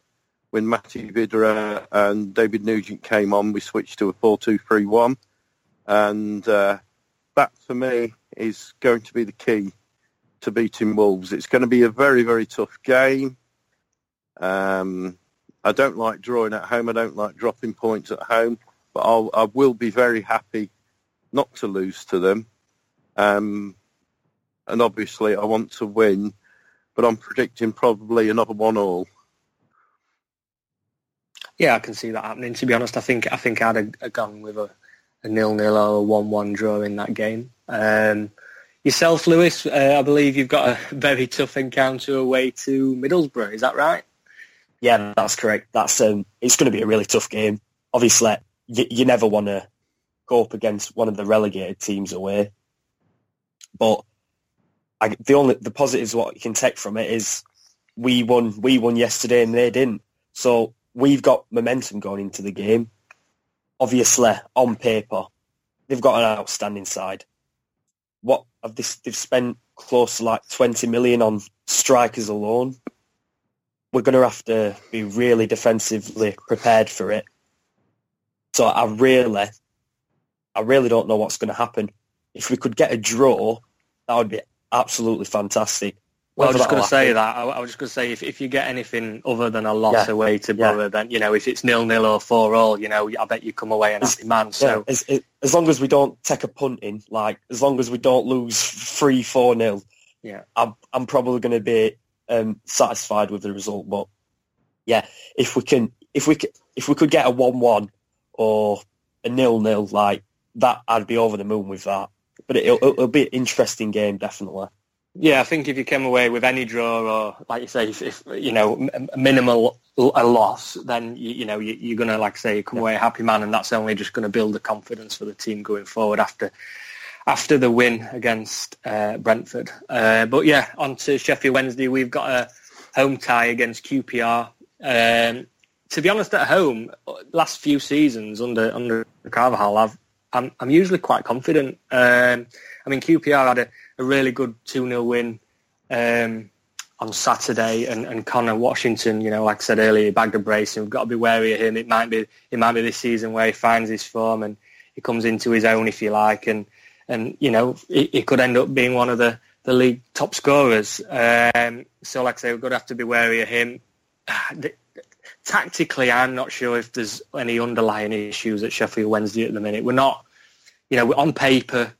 when Matty Vydra and David Nugent came on, we switched to a 4-2-3-1. And uh, that, for me, is going to be the key to beating Wolves. It's going to be a very, very tough game. Um, I don't like drawing at home. I don't like dropping points at home. But I'll, I will be very happy not to lose to them. Um, and obviously I want to win, but I'm predicting probably another one all. Yeah, I can see that happening. To be honest, I think I think I'd have, gone with a, a nil-nil or a one-one draw in that game. Um, yourself, Lewis, uh, I believe you've got a very tough encounter away to Middlesbrough. Is that right? Yeah, that's correct. That's um, it's going to be a really tough game. Obviously, you, you never want to go up against one of the relegated teams away, but I, the only the positives what you can take from it is we won we won yesterday and they didn't. So we've got momentum going into the game. Obviously, on paper, they've got an outstanding side. What have they, they've spent close to like 20 million on strikers alone. We're going to have to be really defensively prepared for it. So I really, I really don't know what's going to happen. If we could get a draw, that would be absolutely fantastic. Well, I was just going to say that. I, I was just going to say if, if you get anything other than a loss Yeah. away to Borough, Yeah. then you know if it's nil nil or four all, you know I bet you come away an happy man. So yeah, as, as- as long as we don't take a punt in, like as long as we don't lose three, four nil, yeah, I'm I'm probably going to be um, satisfied with the result. But yeah, if we can, if we if we could get a one-one or a nil-nil, like that, I'd be over the moon with that. But it'll, it'll be an interesting game, definitely. yeah, I think if you came away with any draw or like you say, if, if you know minimal l- a loss, then you, you know you, you're going to like I say come away a happy man, and that's only just going to build the confidence for the team going forward after after the win against uh, Brentford. Uh, but yeah, on to Sheffield Wednesday. We've got a home tie against QPR. Um, to be honest, at home, last few seasons under under Carvalhal, I've, I'm I'm usually quite confident. Um, I mean, QPR had a, a really good two 0 win um, on Saturday, and, and Conor Washington, you know, like I said earlier, bagged a brace, and we've got to be wary of him. It might be it might be this season where he finds his form and he comes into his own, if you like, and and you know, he, he could end up being one of the the league top scorers. Um, so, like I say, we're going to have to be wary of him. Tactically, I'm not sure if there's any underlying issues at Sheffield Wednesday at the minute. We're not, you know, on paper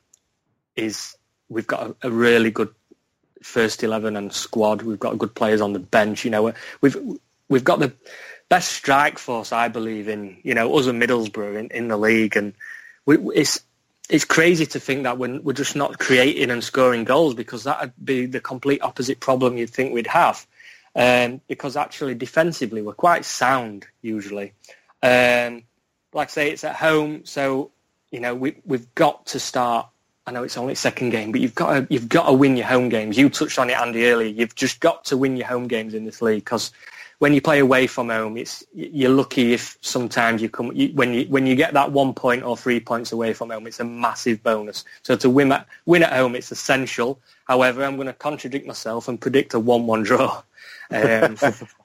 is we've got a, a really good first eleven and squad. We've got good players on the bench. You know, we've we've got the best strike force, I believe, in you know us and Middlesbrough in, in the league, and we, it's it's crazy to think that we're, we're just not creating and scoring goals because that would be the complete opposite problem you'd think we'd have. Um, because actually defensively we're quite sound usually. Um, like I say, it's at home, so you know we, we've got to start I know it's only second game, but you've got to you've got to win your home games. You touched on it, Andy, earlier. You've just got to win your home games in this league because when you play away from home, it's you're lucky if sometimes you come you, when you when you get that one point or three points away from home, it's a massive bonus. So to win at win at home, it's essential. However, I'm going to contradict myself and predict a one-one draw. Um,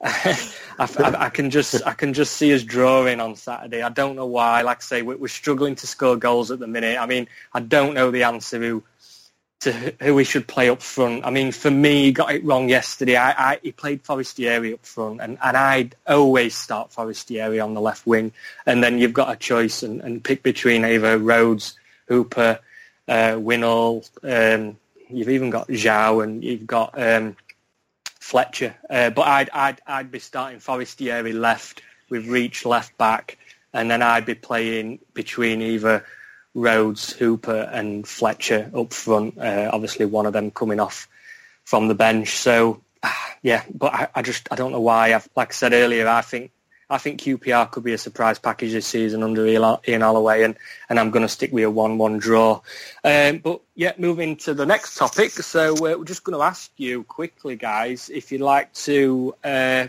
I, I, I can just I can just see us drawing on Saturday. I don't know why. Like I say, we're, struggling to score goals at the minute. I mean, I don't know the answer who to who we should play up front. I mean, for me, he got it wrong yesterday. I, I he played Forestieri up front, and, and I'd always start Forestieri on the left wing, and then you've got a choice and, and pick between either Rhodes, Hooper, uh. Um, you've even got João, and you've got um, Fletcher. Uh, but I'd, I'd I'd be starting Forestieri left with Reach left back, and then I'd be playing between either Rhodes, Hooper, and Fletcher up front. Uh, obviously, one of them coming off from the bench. So, yeah, but I, I just I don't know why. I've, like I said earlier, I think I think QPR could be a surprise package this season under Ian Holloway, and, and I'm going to stick with a 1-1 draw. Um, but yeah, moving to the next topic. So uh, we're just going to ask you quickly, guys, if you'd like to uh,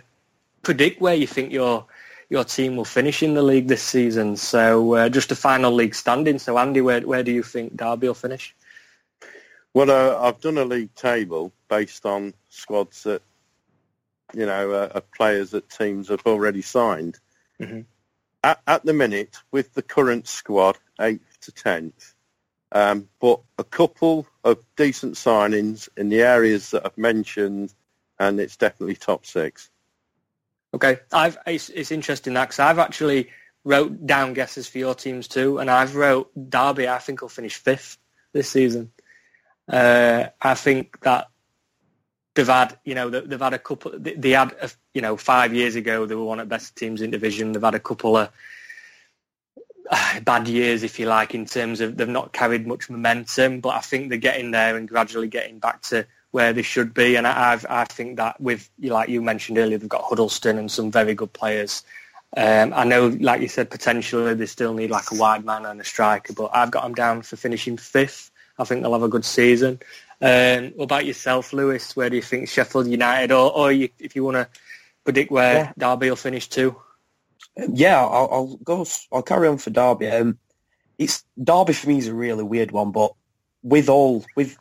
predict where you think your your team will finish in the league this season. So uh, just a final league standing. So Andy, where where do you think Derby will finish? Well, uh, I've done a league table based on squads that, you know, uh, players that teams have already signed. Mm-hmm. At, at the minute, with the current squad, 8th to 10th, um, but a couple of decent signings in the areas that I've mentioned, and it's definitely top six. Okay, I've it's, it's interesting that because I've actually wrote down guesses for your teams too, and I've wrote Derby. I think will finish fifth this season. Uh, I think that they've had, you know, they've had a couple. They had, a, you know, five years ago they were one of the best teams in division. They've had a couple of uh, bad years, if you like, in terms of they've not carried much momentum. But I think they're getting there and gradually getting back to where they should be. And I, I've, I think that with, like you mentioned earlier, they've got Huddlestone and some very good players. Um, I know, like you said, potentially they still need like a wide man and a striker, but I've got them down for finishing fifth. I think they'll have a good season. Um, what about yourself, Lewis? Where do you think Sheffield United, or, or you, if you want to predict where Yeah. Derby will finish too? Yeah, I'll, I'll go. I'll carry on for Derby. Um, it's Derby for me is a really weird one, but with all with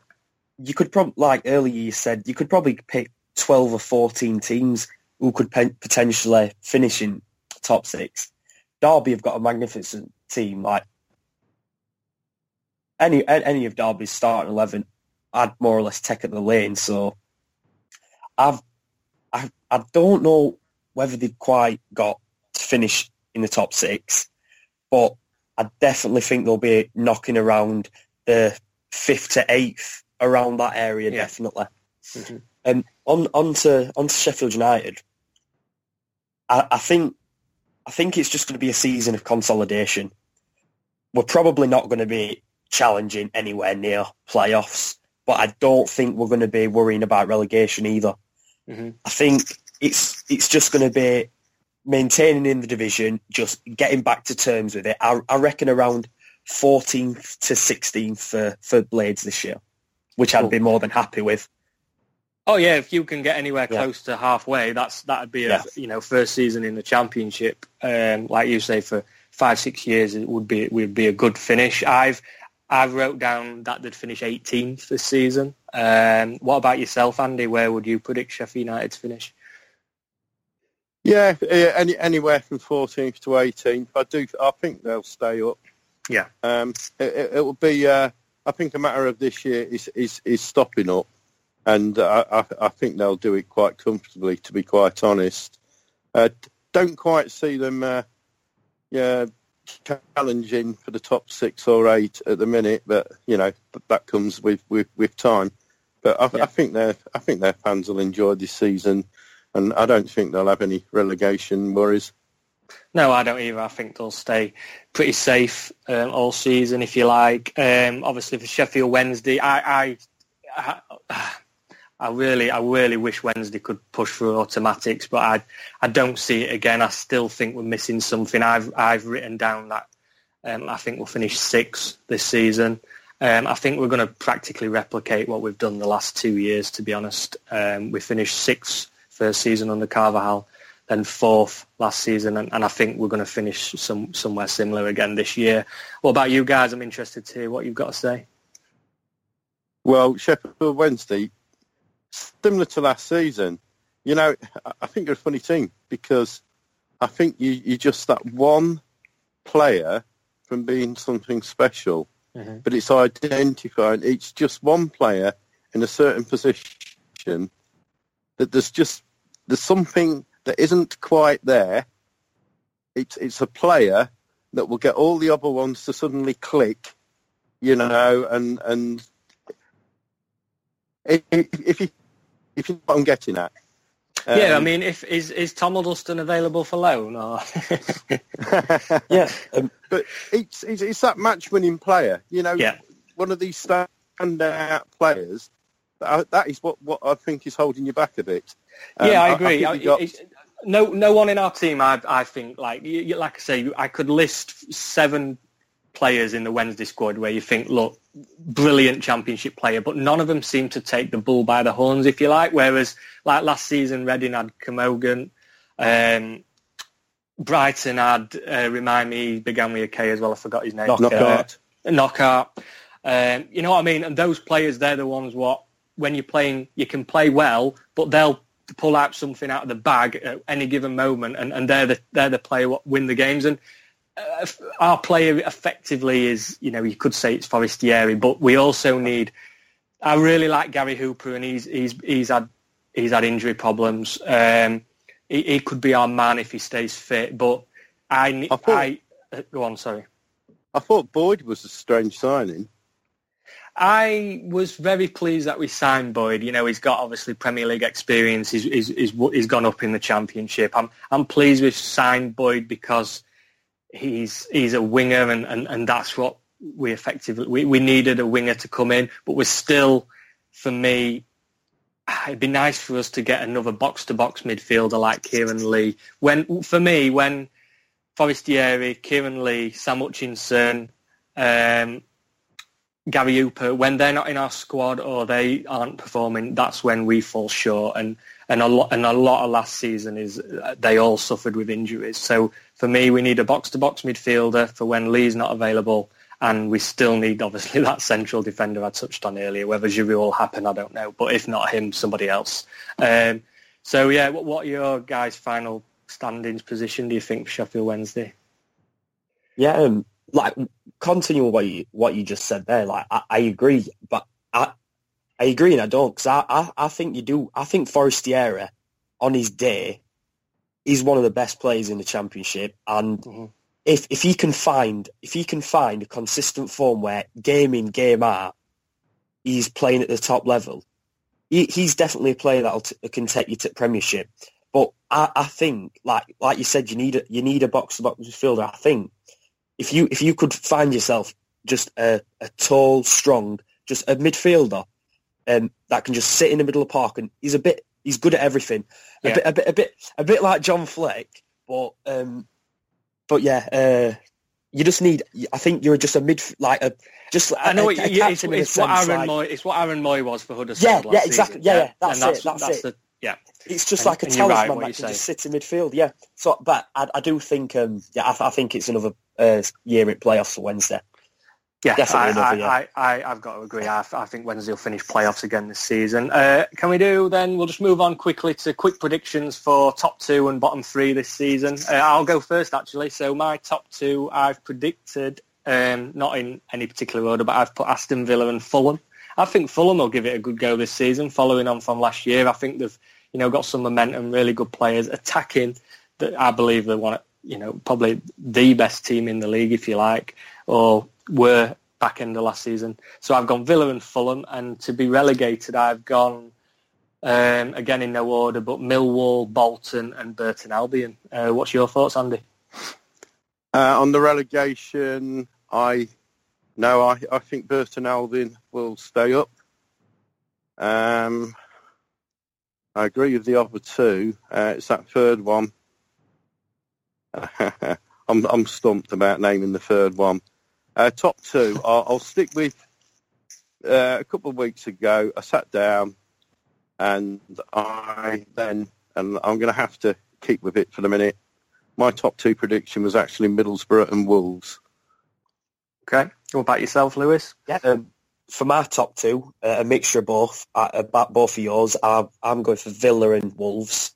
you could probably like earlier you said you could probably pick twelve or fourteen teams who could pen, potentially finish in top six. Derby have got a magnificent team. Like any any of Derby's starting eleven, I'd more or less take at the lane. So I've I I don't know whether they've quite got to finish in the top six, but I definitely think they'll be knocking around the fifth to eighth around that area. Yeah. Definitely. Mhm. Um, on on to on to Sheffield United. I, I think I think it's just going to be a season of consolidation. We're probably not going to be challenging anywhere near playoffs, but I don't think we're going to be worrying about relegation either. Mhm. I think it's it's just going to be maintaining in the division, just getting back to terms with it. I, I reckon around 14th to 16th for, for Blades this year, which I'd be more than happy with. Oh yeah, if you can get anywhere Yeah. close to halfway, that's that'd be a Yeah. you know first season in the championship. Um, like you say, for five six years, it would be would be a good finish. I've I've wrote down that they'd finish 18th this season. Um, what about yourself, Andy? Where would you predict Sheffield United to finish? Yeah, any, anywhere from 14th to 18th. I do. I think they'll stay up. Yeah. Um, it, it, it will be. Uh, I think a matter of this year is is, is stopping up, and uh, I, I think they'll do it quite comfortably. To be quite honest, uh, don't quite see them. Uh, yeah, challenging for the top six or eight at the minute, but you know that comes with with, with time. But I, Yeah. I think their I think their fans will enjoy this season, and I don't think they'll have any relegation worries. No, I don't either. I think they'll stay pretty safe um, all season, if you like. Um, obviously, for Sheffield Wednesday, I, I, I, I really, I really wish Wednesday could push through automatics, but I, I don't see it again. I still think we're missing something. I've, I've written down that um, I think we'll finish sixth this season. Um, I think we're going to practically replicate what we've done the last two years. To be honest, um, we finished sixth first season under Carvalhal, then fourth last season, and, and I think we're going to finish some somewhere similar again this year. What about you guys? I'm interested to hear what you've got to say. Well, Sheffield Wednesday, similar to last season, you know, I- think you're a funny team because I think you, you're just that one player from being something special, mm-hmm. but it's identifying, It's just one player in a certain position that there's just there's something that isn't quite there. It's it's a player that will get all the other ones to suddenly click, you know, and and if, if you if you know what I'm getting at. yeah, I Um, mean, if is is Tom Huddlestone available for loan or? Yeah, um, but it's, it's it's that match-winning player. You know, Yeah. one of these standout players. That, that is what, what I think is holding you back a bit. Um, yeah, I agree. think I- got- no, no one in our team. I, I think like you, like I say, I could list seven players in the Wednesday squad where you think, look, brilliant championship player, but none of them seem to take the bull by the horns, if you like. Whereas like last season, Reading had Kermorgant, um, Brighton had uh, remind me he began with a K as well. I forgot his name. Knockaert. Uh, Knockaert. Um, you know what I mean? And those players, they're the ones what when you're playing, you can play well, but they'll pull out something out of the bag at any given moment, and, and they're the they're the player what win the games. And uh, our player effectively is, you know, you could say it's Forestieri, but we also need. I really like Gary Hooper, and he's he's he's had he's had injury problems. Um, he, he could be our man if he stays fit, but I I thought- I uh, go on, sorry. I thought Boyd was a strange signing. I was very pleased that we signed Boyd. You know, he's got obviously Premier League experience. He's, he's, he's, he's gone up in the Championship. I'm, I'm pleased we've signed Boyd because he's, he's a winger and, and, and that's what we effectively, we, we needed a winger to come in, but we're still, for me, it'd be nice for us to get another box-to-box midfielder like Kieran Lee. When, for me, when Forestieri, Kieran Lee, Sam Hutchinson, um, Gary Hooper, when they're not in our squad or they aren't performing, that's when we fall short. And and a lot and a lot of last season is uh, they all suffered with injuries. So for me, we need a box to box midfielder for when Lee's not available, and we still need obviously that central defender I touched on earlier. Whether Giroud will happen, I don't know, but if not him, somebody else. Um, so yeah, what, what are your guys' final standings position? Do you think for Sheffield Wednesday? Yeah, um, like continuing what you what you just said there, like I, I agree, but I I agree and I don't because I, I I think you do. I think Forestieri on his day is one of the best players in the championship, and Mhm. if if he can find if he can find a consistent form where game in game out he's playing at the top level, he, he's definitely a player that t- can take you to Premiership. But I, I think, like like you said, you need a you need a box to box midfielder. I think if you if you could find yourself just a, a tall, strong, just a midfielder um, that can just sit in the middle of the park and he's a bit he's good at everything. A Yeah. bit a bit a bit a bit like John Fleck, but um, but yeah, uh, you just need. I think you're just a mid like a just. I know a, a you, yeah, it's, it's what sense, Aaron like- Mooy. It's what Aaron Mooy was for Huddersfield. Yeah, yeah, exactly. Yeah, yeah, that's it, that's it. the yeah. It's just And- like a you're right, talisman that can just sit in midfield. Yeah. So, but I, I do think, um, yeah, I, I think it's another uh, year at playoffs for Wednesday. Yeah, Definitely I, another. I, I, I, I've got to agree. I, I think Wednesday will finish playoffs again this season. Uh, can we do then? We'll just move on quickly to quick predictions for top two and bottom three this season. Uh, I'll go first, actually. So my top two, I've predicted, um, not in any particular order, but I've put Aston Villa and Fulham. I think Fulham will give it a good go this season, following on from last year. I think they've, you know, got some momentum, really good players attacking. That I believe they want, you know, probably the best team in the league, if you like, or were back end of last season. So I've gone Villa and Fulham, and to be relegated, I've gone um, again in no order, but Millwall, Bolton, and Burton Albion. Uh, what's your thoughts, Andy? Uh, on the relegation, I no, I, I think Burton Albion will stay up. Um, I agree with the other two. Uh, it's that third one. I'm I'm stumped about naming the third one. Uh, top two, I'll, I'll stick with uh, a couple of weeks ago, I sat down and I then, and I'm going to have to keep with it for the minute. My top two prediction was actually Middlesbrough and Wolves. Okay. What about yourself, Lewis? Yeah. Um, for my top two, uh, a mixture of both, uh, about both of yours, I, I'm going for Villa and Wolves.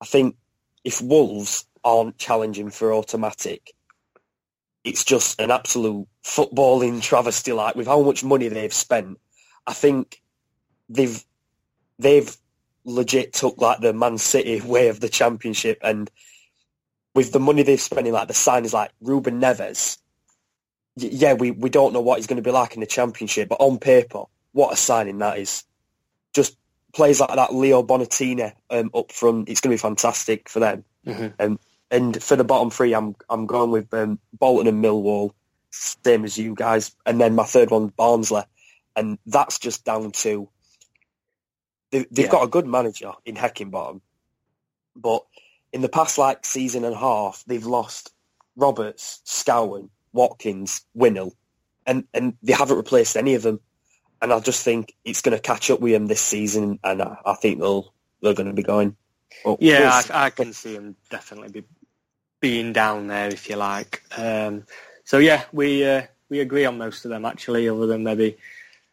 I think if Wolves aren't challenging for automatic, it's just an absolute footballing travesty. Like with how much money they've spent, I think they've they've legit took like the Man City way of the championship, and with the money they've spent, like the signings like Ruben Neves, yeah, we, we don't know what he's going to be like in the championship, but on paper, what a signing that is. Just plays like that Leo Bonatini um, up front. It's going to be fantastic for them. Mhm. Um, and for the bottom three, I'm I'm going with um, Bolton and Millwall, same as you guys. And then my third one, Barnsley. And that's just down to they, they've Yeah. got a good manager in Heckingbottom, but in the past like season and a half, they've lost Roberts, Scowen, Watkins, Winnall, and and they haven't replaced any of them. And I just think it's going to catch up with them this season, and I, I think they'll they're going to be going. Yeah, I. I can see him definitely be being down there, if you like. Um, so yeah, we uh, we agree on most of them actually, other than maybe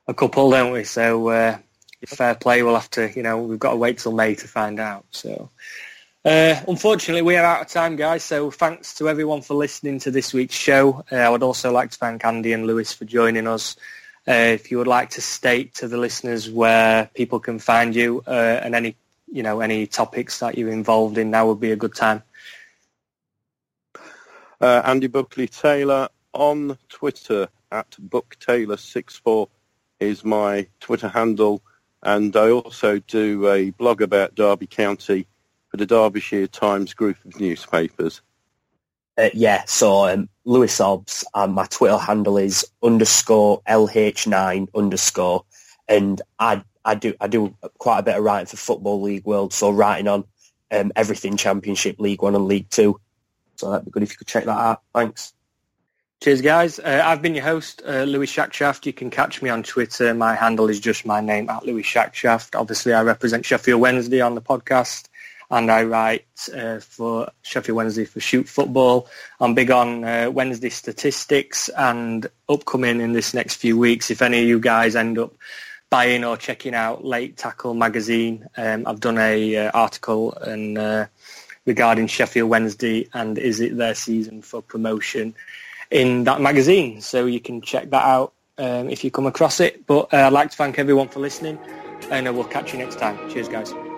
a couple, don't we? So uh, fair play. We'll have to, you know, we've got to wait till May to find out. So. Uh, unfortunately, we are out of time, guys. So thanks to everyone for listening to this week's show. Uh, I would also like to thank Andy and Lewis for joining us. Uh, if you would like to state to the listeners where people can find you uh, and any you know any topics that you're involved in, now would be a good time. Uh, Andy Buckley Taylor on Twitter at BuckTaylor64 is my Twitter handle, and I also do a blog about Derby County for the Derbyshire Times group of newspapers. Uh, yeah, so um, Lewis Hobbs, and my Twitter handle is underscore LH9 underscore, and I I do I do quite a bit of writing for Football League World, so writing on um, everything Championship, League One, and League Two. So that'd be good if you could check that out. Thanks. Cheers, guys. Uh, I've been your host, uh, Louis Shackshaft. You can catch me on Twitter. My handle is just my name, at Louis Shackshaft. Obviously, I represent Sheffield Wednesday on the podcast, and I write uh, for Sheffield Wednesday for Shoot Football. I'm big on uh, Wednesday statistics, and upcoming in this next few weeks, if any of you guys end up buying or checking out Late Tackle magazine, um, I've done a uh, article and uh, regarding Sheffield Wednesday and is it their season for promotion in that magazine. So you can check that out um, if you come across it. But uh, I'd like to thank everyone for listening and uh, we'll catch you next time. Cheers, guys.